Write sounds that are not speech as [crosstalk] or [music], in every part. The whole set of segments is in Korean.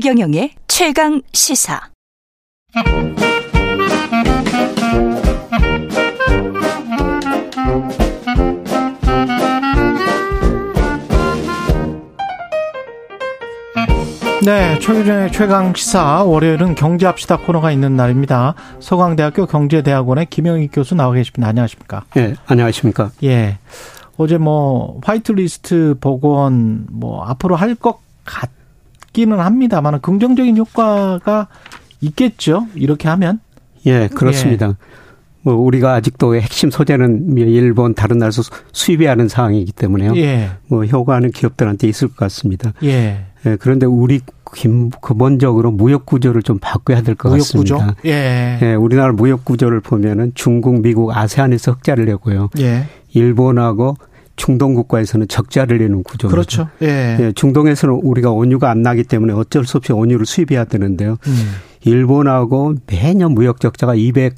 최경영의 최강 시사. 네, 최규정의 최강 시사 월요일은 경제합시다 코너가 있는 날입니다. 서강대학교 경제대학원의 김영익 교수 나와 계십니다. 안녕하십니까? 예, 안녕하십니까? 예. 어제 뭐 화이트리스트 복원 뭐 앞으로 할 것 같 기는 합니다만 긍정적인 효과가 있겠죠. 이렇게 하면. 예, 그렇습니다. 예. 뭐 우리가 아직도 핵심 소재는 일본 다른 나라에서 수입해야 하는 상황이기 때문에요. 예. 뭐 효과는 기업들한테 있을 것 같습니다. 예. 예, 그런데 우리 근본적으로 무역 구조를 좀 바꿔야 될 것 같습니다. 예. 예. 우리나라 무역 구조를 보면은 중국, 미국, 아세안에서 흑자를 내고요. 예. 일본하고 중동 국가에서는 적자를 내는 구조입니다. 그렇죠. 예. 예. 중동에서는 우리가 원유가 안 나기 때문에 어쩔 수 없이 원유를 수입해야 되는데요. 음. 일본하고 매년 무역 적자가 200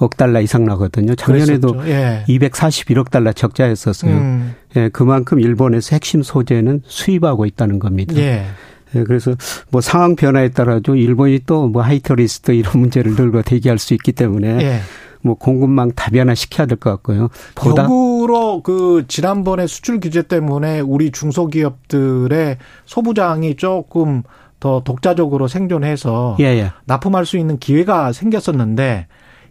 억 달러 이상 나거든요. 작년에도 예. 241억 달러 적자였었어요. 음. 예, 그만큼 일본에서 핵심 소재는 수입하고 있다는 겁니다. 예. 예, 그래서 뭐 상황 변화에 따라도 일본이 또 뭐 하이터리스트 이런 문제를 들고 대기할 수 있기 때문에 예. 뭐 공급망 다변화 시켜야 될 것 같고요. 보다 역으로 그 지난번에 수출 규제 때문에 우리 중소기업들의 소부장이 조금 더 독자적으로 생존해서 예, 예. 납품할 수 있는 기회가 생겼었는데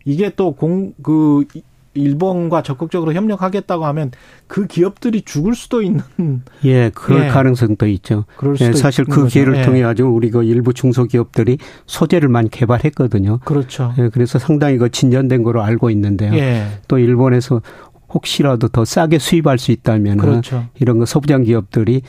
이게 또 공 그 일본과 적극적으로 협력하겠다고 하면 그 기업들이 죽을 수도 있는 [laughs] 예 그럴 예. 가능성도 있죠. 그럴 수도 예, 사실 그 기회를 예. 통해 가지고 우리 그 일부 중소기업들이 소재를 많이 개발했거든요. 그렇죠. 예, 그래서 상당히 그 진전된 거로 알고 있는데요. 예. 또 일본에서 혹시라도 더 싸게 수입할 수 있다면 그렇죠. 이런 거 소부장 기업들이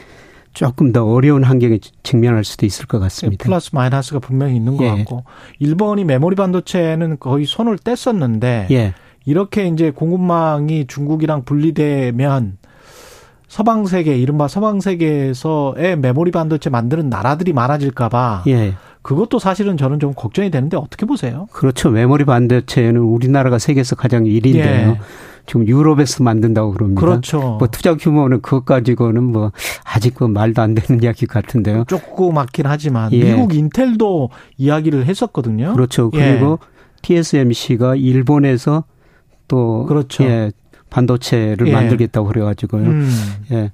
조금 더 어려운 환경에 직면할 수도 있을 것 같습니다. 플러스 마이너스가 분명히 있는 것 예. 같고 일본이 메모리 반도체는 거의 손을 뗐었는데 예. 이렇게 이제 공급망이 중국이랑 분리되면 서방 세계 이른바 서방 세계에서의 메모리 반도체 만드는 나라들이 많아질까봐 예. 그것도 사실은 저는 좀 걱정이 되는데 어떻게 보세요? 그렇죠. 메모리 반도체는 우리나라가 세계에서 가장 1위인데요. 예. 지금 유럽에서 만든다고 그럽니다. 그렇죠. 뭐 투자 규모는 그것 가지고는 뭐 아직 그 말도 안 되는 [laughs] 이야기 같은데요. 조그맣긴 하지만 예. 미국 인텔도 이야기를 했었거든요. 그렇죠. 예. 그리고 예. TSMC가 일본에서 또 그렇죠. 예, 반도체를 예. 만들겠다고 그래가지고요. 음. 예.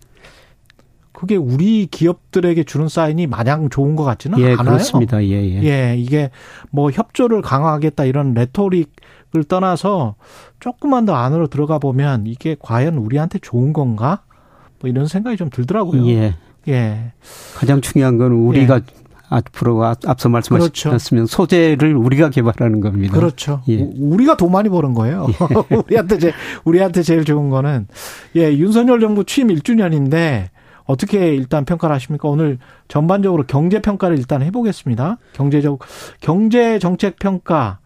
그게 우리 기업들에게 주는 사인이 마냥 좋은 것 같지는 예, 않아요. 그렇습니다. 예, 예. 예, 이게 뭐 협조를 강화하겠다 이런 레토릭을 떠나서 조금만 더 안으로 들어가 보면 이게 과연 우리한테 좋은 건가? 뭐 이런 생각이 좀 들더라고요. 예. 예. 가장 중요한 건 우리가 예. 앞으로 앞서 말씀하셨으면 그렇죠. 소재를 우리가 개발하는 겁니다. 그렇죠. 예. 우리가 돈 많이 버는 거예요. 예. [laughs] 우리한테 제 우리한테 제일 좋은 거는 예 윤석열 정부 취임 1주년인데 어떻게 일단 평가를 하십니까? 오늘 전반적으로 경제 평가를 일단 해보겠습니다. 경제적 경제 정책 평가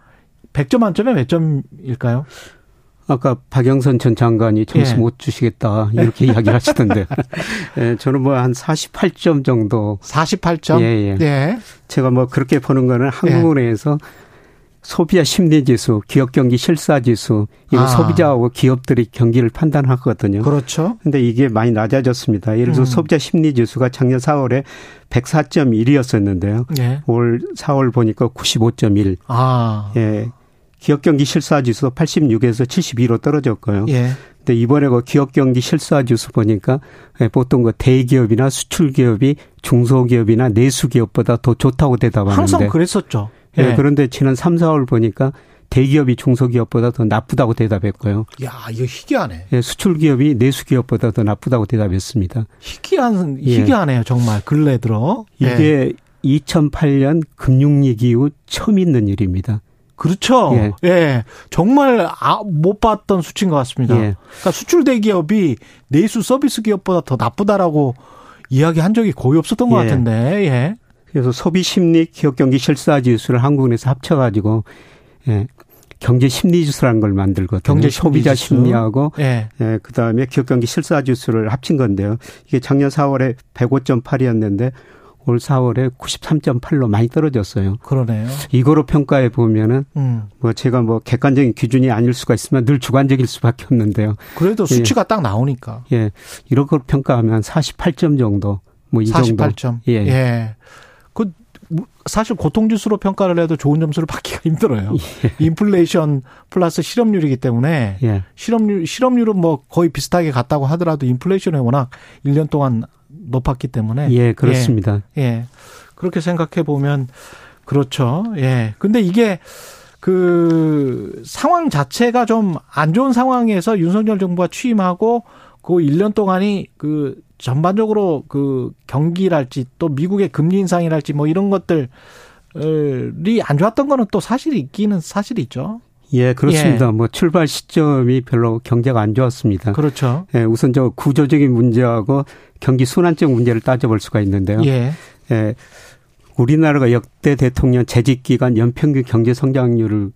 100점 만점에 몇 점일까요? 아까 박영선 전 장관이 점수 예. 못 주시겠다 이렇게 이야기를 [laughs] 하시던데 예, 저는 뭐 한 48점 정도 48점 예, 예. 예. 제가 뭐 그렇게 보는 거는 한국은행에서 예. 소비자 심리 지수, 기업 경기 실사 지수, 이거 아. 소비자하고 기업들이 경기를 판단하거든요. 그렇죠. 근데 이게 많이 낮아졌습니다. 예를 들어 음. 소비자 심리 지수가 작년 4월에 104.1이었었는데요. 예. 올 4월 보니까 95.1. 아. 예. 기업 경기 실사 지수 86에서 72로 떨어졌고요. 예. 근데 이번에 그 기업 경기 실사 지수 보니까 예, 보통 그 대기업이나 수출 기업이 중소기업이나 내수 기업보다 더 좋다고 대답하는데 항상 그랬었죠. 예. 네. 그런데 지난 3, 4월 보니까 대기업이 중소기업보다 더 나쁘다고 대답했고요. 야, 이거 희귀하네. 예, 수출 기업이 내수 기업보다 더 나쁘다고 대답했습니다. 희귀한 희귀하네요, 예. 정말 근래 들어. 이게 예. 2008년 금융위기 이후 처음 있는 일입니다. 그렇죠. 예. 예. 정말 아, 못 봤던 수치인 것 같습니다. 예. 그러니까 수출 대기업이 내수 서비스 기업보다 더 나쁘다라고 이야기한 적이 거의 없었던 것 예. 같은데. 예. 그래서 소비 심리 기업 경기 실사 지수를 한국에서 합쳐 가지고 예. 경제 심리 지수라는 걸 만들거든요. 경제 소비자 지수. 심리하고 예. 예. 그다음에 기업 경기 실사 지수를 합친 건데요. 이게 작년 4월에 105.8이었는데 올 4월에 93.8로 많이 떨어졌어요. 그러네요. 이거로 평가해 보면은 음. 뭐 제가 뭐 객관적인 기준이 아닐 수가 있으면 늘 주관적일 수밖에 없는데요. 그래도 수치가 예. 딱 나오니까. 예. 이런 걸 평가하면 48점 정도 뭐 이 정도. 48점. 예. 예. 그 사실 고통 지수로 평가를 해도 좋은 점수를 [laughs] 받기가 힘들어요. 예. 인플레이션 플러스 실업률이기 때문에 예. 실업률 실업률은 뭐 거의 비슷하게 갔다고 하더라도 인플레이션이 워낙 1년 동안 높았기 때문에 예, 그렇습니다. 예. 예. 그렇게 생각해 보면 그렇죠. 예. 근데 이게 그 상황 자체가 좀 안 좋은 상황에서 윤석열 정부가 취임하고 그 1년 동안이 그 전반적으로 그 경기랄지 또 미국의 금리 인상이랄지 뭐 이런 것들이 안 좋았던 거는 또 사실이 있기는 사실이죠. 예, 그렇습니다. 예. 뭐 출발 시점이 별로 경제가 안 좋았습니다. 그렇죠. 예, 우선 저 구조적인 문제하고 경기 순환적 문제를 따져볼 수가 있는데요. 예. 예. 우리나라가 역대 대통령 재직 기간 연평균 경제 성장률을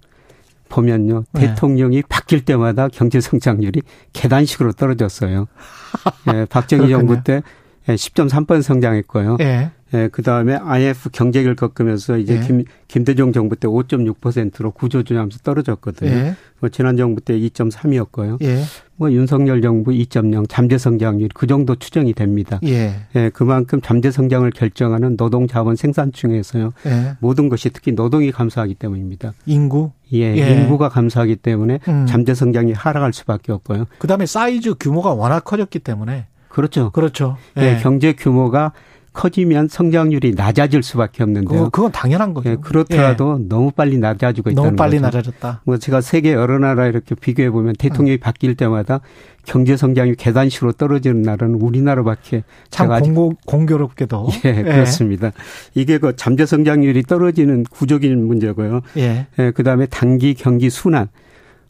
보면요. 네. 대통령이 바뀔 때마다 경제 성장률이 계단식으로 떨어졌어요. [laughs] 예, 박정희 정부 때 10.3% 성장했고요. 예. 예, 그 다음에 IF 경제기를 겪으면서 이제 예. 김, 김대중 정부 때 5.6%로 구조조정하면서 떨어졌거든요. 예. 뭐 지난 정부 때 2.3이었고요. 예. 뭐 윤석열 정부 2.0 잠재 성장률 그 정도 추정이 됩니다. 예. 예, 그만큼 잠재 성장을 결정하는 노동 자원 생산층에서요. 예. 모든 것이 특히 노동이 감소하기 때문입니다. 인구? 예, 예. 인구가 감소하기 때문에 음. 잠재 성장이 하락할 수밖에 없고요. 그다음에 사이즈 규모가 워낙 커졌기 때문에 그렇죠. 그렇죠. 예, 경제 규모가 커지면 성장률이 낮아질 수밖에 없는데요. 그건 당연한 거죠. 예, 그렇더라도 예. 너무 빨리 낮아지고 있다는 너무 빨리 거죠. 낮아졌다. 뭐 제가 세계 여러 나라 이렇게 비교해 보면 대통령이 음. 바뀔 때마다 경제 성장이 계단식으로 떨어지는 나라는 우리나라밖에 참 공고, 공교롭게도 예, [laughs] 예, 그렇습니다. 이게 그 잠재 성장률이 떨어지는 구조적인 문제고요. 예. 예 그다음에 단기 경기 순환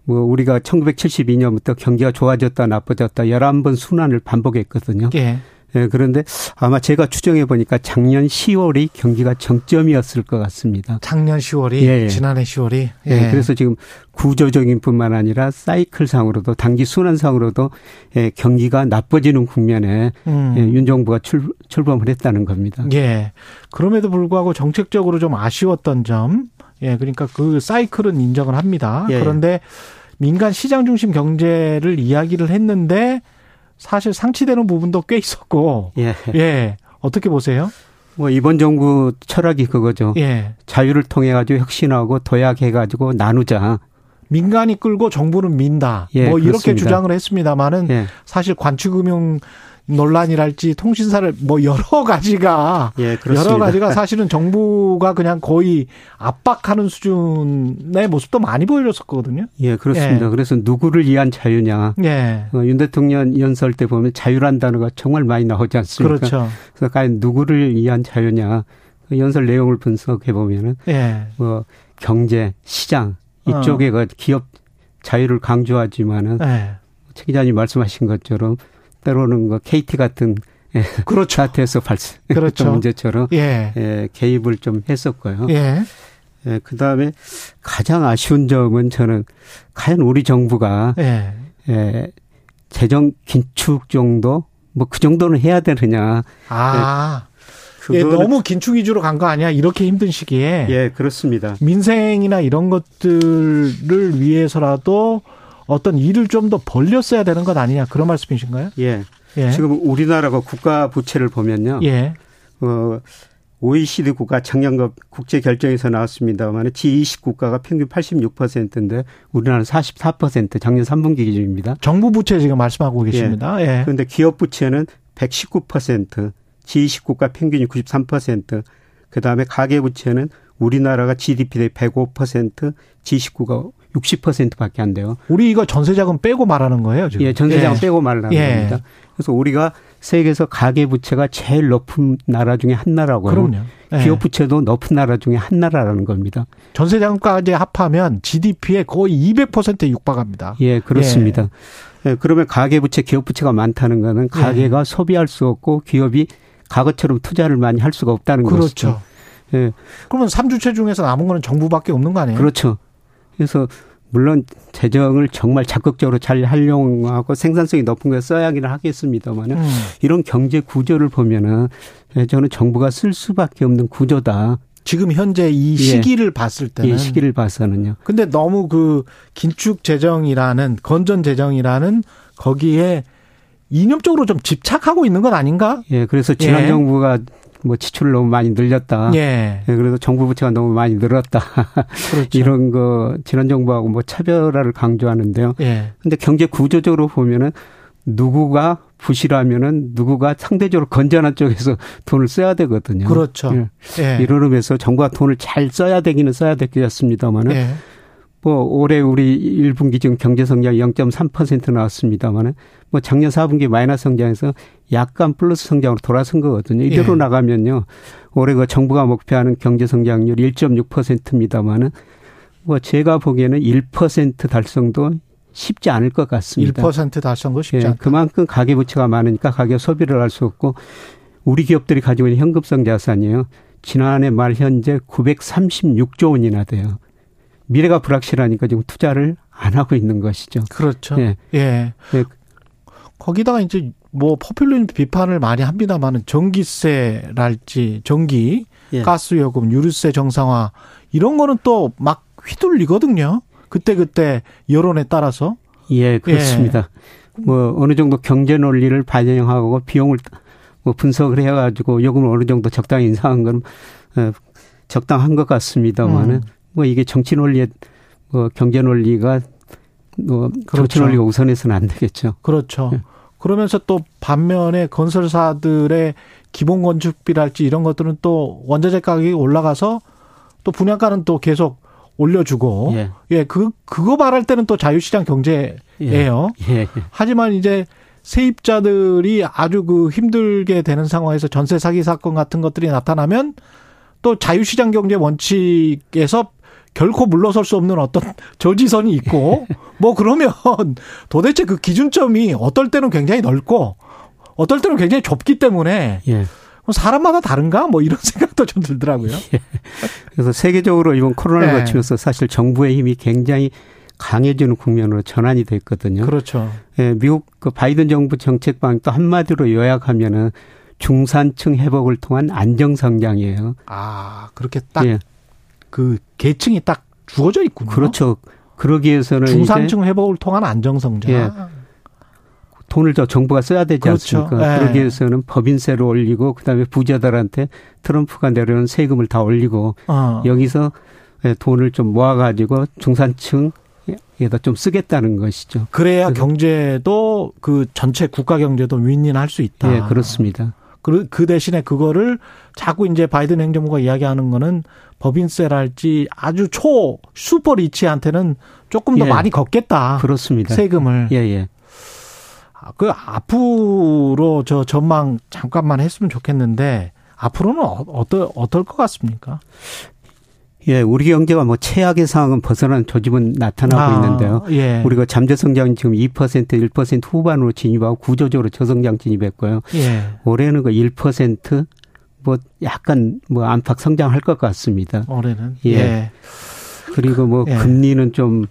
뭐 우리가 1972년부터 경기가 좋아졌다 나빠졌다 11번 순환을 반복했거든요. 예. 예, 그런데 아마 제가 추정해 보니까 작년 10월이 경기가 정점이었을 것 같습니다. 작년 10월이 예, 예. 지난해 10월이 예. 예. 그래서 지금 구조적인 뿐만 아니라 사이클상으로도 단기 순환상으로도 예, 경기가 나빠지는 국면에 음. 예, 윤 정부가 출, 출범을 했다는 겁니다. 예. 그럼에도 불구하고 정책적으로 좀 아쉬웠던 점 예, 그러니까 그 사이클은 인정을 합니다. 예. 그런데 민간 시장 중심 경제를 이야기를 했는데 사실 상치되는 부분도 꽤 있었고. 예. 예. 어떻게 보세요? 뭐 이번 정부 철학이 그거죠. 예. 자유를 통해 가지고 혁신하고 도약해 가지고 나누자. 민간이 끌고 정부는 민다. 예, 뭐 이렇게 그렇습니다. 주장을 했습니다마는 예. 사실 관치금융 논란이랄지 통신사를 뭐 여러 [laughs] 가지가 예, 여러 가지가 사실은 정부가 그냥 거의 압박하는 수준의 모습도 많이 보여줬었거든요. 예, 그렇습니다. 예. 그래서 누구를 위한 자유냐. 예. 어, 윤 대통령 연설 때 보면 자유란 단어가 정말 많이 나오지 않습니까? 그렇죠. 그래서 과연 누구를 위한 자유냐. 그 연설 내용을 분석해 보면은 예. 뭐 경제, 시장 이쪽에 어. 그 기업 자유를 강조하지만은 예. 최 기자님 말씀하신 것처럼 때로는 그 KT 같은 예, 그렇죠. 사태에서 발생 [laughs] 그렇죠. 문제처럼 예. 예, 개입을 좀 했었고요. 예. 예, 그 다음에 가장 아쉬운 점은 저는 과연 우리 정부가 예. 예, 재정 긴축 정도 뭐 그 정도는 해야 되느냐. 아. 예, 너무 긴축 위주로 간 거 아니야? 이렇게 힘든 시기에. 예, 그렇습니다. 민생이나 이런 것들을 위해서라도 어떤 일을 좀 더 벌렸어야 되는 것 아니냐 그런 말씀이신가요? 예. 예. 지금 우리나라가 국가 부채를 보면요. 예. 어, OECD 국가 작년 국제 결정에서 나왔습니다만 G20 국가가 평균 86%인데 우리나라는 44% 작년 3분기 기준입니다. 정부 부채 지금 말씀하고 계십니다. 예. 예. 그런데 기업 부채는 119%, G20 국가 평균이 93%, 그다음에 가계 부채는 우리나라가 GDP 대 105%, G19가 60%밖에 안 돼요. 우리 이거 전세자금 빼고 말하는 거예요, 지금? 예, 전세자금 예. 빼고 말하는 예. 겁니다. 그래서 우리가 세계에서 가계 부채가 제일 높은 나라 중에 한 나라고요. 그럼요. 예. 기업 부채도 높은 나라 중에 한 나라라는 겁니다. 전세자금까지 합하면 GDP에 거의 200%에 육박합니다. 예, 그렇습니다. 예. 예, 그러면 가계 부채, 기업 부채가 많다는 거는 가계가 예. 소비할 수 없고 기업이 과거처럼 투자를 많이 할 수가 없다는 그렇죠. 것이죠. 예. 그러면 3주체 중에서 남은 거는 정부밖에 없는 거 아니에요? 그렇죠. 그래서 물론 재정을 정말 적극적으로 잘 활용하고 생산성이 높은 걸 써야 하기는 하겠습니다만은 음. 이런 경제 구조를 보면은 저는 정부가 쓸 수밖에 없는 구조다. 지금 현재 이 예. 시기를 예. 봤을 때는 예, 시기를 봐서는요. 근데 너무 그 긴축 재정이라는 건전 재정이라는 거기에 이념적으로 좀 집착하고 있는 것 아닌가? 예, 그래서 지난 예. 정부가 뭐 지출을 너무 많이 늘렸다. 예. 예 그래도 정부 부채가 너무 많이 늘었다. 그렇죠. [laughs] 이런 거 지난 정부하고 뭐 차별화를 강조하는데요. 예. 근데 경제 구조적으로 보면은 누구가 부실하면은 누구가 상대적으로 건전한 쪽에서 [laughs] 돈을 써야 되거든요. 그렇죠. 예. 예. 이런 의미에서 정부가 돈을 잘 써야 되기는 써야 되겠습니다만은 예. 뭐 올해 우리 1분기 지금 경제 성장이 0.3% 나왔습니다만은 뭐 작년 4분기 마이너스 성장에서 약간 플러스 성장으로 돌아선 거거든요. 이대로 예. 나가면요. 올해 그 정부가 목표하는 경제 성장률 1.6%입니다만은 뭐 제가 보기에는 1% 달성도 쉽지 않을 것 같습니다. 1% 달성도 쉽지 예, 않다. 그만큼 가계 부채가 많으니까 가계 소비를 할 수 없고 우리 기업들이 가지고 있는 현금성 자산이요. 지난해 말 현재 936조 원이나 돼요. 미래가 불확실하니까 지금 투자를 안 하고 있는 것이죠. 그렇죠. 예. 예. 예. 거기다가 이제 뭐 포퓰리즘 비판을 많이 합니다만은 전기세랄지 전기, 예. 가스 요금, 유류세 정상화 이런 거는 또 막 휘둘리거든요. 그때 그때 여론에 따라서. 예, 그렇습니다. 예. 뭐 어느 정도 경제 논리를 반영하고 비용을 뭐 분석을 해가지고 요금을 어느 정도 적당히 인상한 건 어, 적당한 것 같습니다만은 음. 뭐 이게 정치 논리에 뭐 경제 논리가 뭐 그렇죠. 정치 논리가 우선해서는 안 되겠죠. 그렇죠. 네. 그러면서 또 반면에 건설사들의 기본 건축비랄지 이런 것들은 또 원자재 가격이 올라가서 또 분양가는 또 계속 올려주고 예, 예 그 그거 말할 때는 또 자유시장 경제예요. 예. 예. 하지만 이제 세입자들이 아주 그 힘들게 되는 상황에서 전세 사기 사건 같은 것들이 나타나면 또 자유시장 경제 원칙에서 결코 물러설 수 없는 어떤 [laughs] 저지선이 있고 뭐 그러면 [laughs] 도대체 그 기준점이 어떨 때는 굉장히 넓고 어떨 때는 굉장히 좁기 때문에 예. 사람마다 다른가 뭐 이런 [laughs] 생각도 좀 들더라고요. 예. 그래서 세계적으로 이번 코로나를 네. 거치면서 사실 정부의 힘이 굉장히 강해지는 국면으로 전환이 됐거든요. 그렇죠. 예, 미국 그 바이든 정부 정책 방향 또 한마디로 요약하면은 중산층 회복을 통한 안정 성장이에요. 아 그렇게 딱 예. 그 계층이 딱 주어져 있군요. 그렇죠. 그러기 위해서는 중산층 회복을 통한 안정성장. 예. 돈을 더 정부가 써야 되지 그렇죠. 않습니까? 예. 그러기 위해서는 법인세를 올리고 그다음에 부자들한테 트럼프가 내려온 세금을 다 올리고 어. 여기서 예, 돈을 좀 모아가지고 중산층 에다 좀 쓰겠다는 것이죠. 그래야 경제도 그 전체 국가 경제도 윈윈할 수 있다. 예, 그렇습니다. 그, 그 대신에 그거를 자꾸 이제 바이든 행정부가 이야기하는 거는 법인세랄지 아주 초 슈퍼 리치한테는 조금 더 예. 많이 걷겠다. 그렇습니다. 세금을. 예, 예. 아, 그 앞으로 저 전망 잠깐만 했으면 좋겠는데 앞으로는 어, 어떨 어떨 것 같습니까? 예, 우리 경제가 뭐 최악의 상황은 벗어난 조짐은 나타나고 아, 있는데요. 예. 우리가 잠재 성장이 지금 2% 1% 후반으로 진입하고 구조적으로 저성장 진입했고요. 예. 올해는 그 1%뭐 약간 뭐 안팎 성장할 것 같습니다. 올해는 예. 예. 그리고 뭐 예. 금리는 좀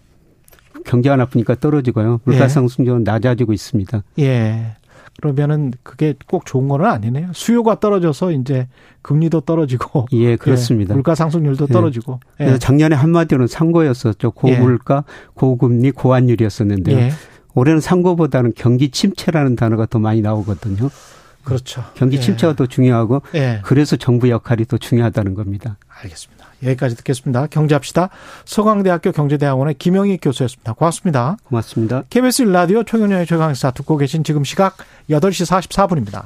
경제가 나쁘니까 떨어지고요. 물가 예. 상승률은 낮아지고 있습니다. 예. 그러면은 그게 꼭 좋은 건 아니네요. 수요가 떨어져서 이제 금리도 떨어지고 [laughs] 예 그렇습니다. 예, 물가 상승률도 예. 떨어지고. 예. 그래서 작년에 한마디로는 상고였었죠. 고물가, 예. 고금리, 고환율이었었는데요. 예. 올해는 상고보다는 경기 침체라는 단어가 더 많이 나오거든요. 그렇죠. 경기 예. 침체가 더 중요하고 그래서 정부 역할이 더 중요하다는 겁니다. 알겠습니다. 여기까지 듣겠습니다. 경제합시다. 서강대학교 경제대학원의 김영희 교수였습니다. 고맙습니다. 고맙습니다. KBS 라디오 최경영의 최강사 듣고 계신 지금 시각 8시 44분입니다.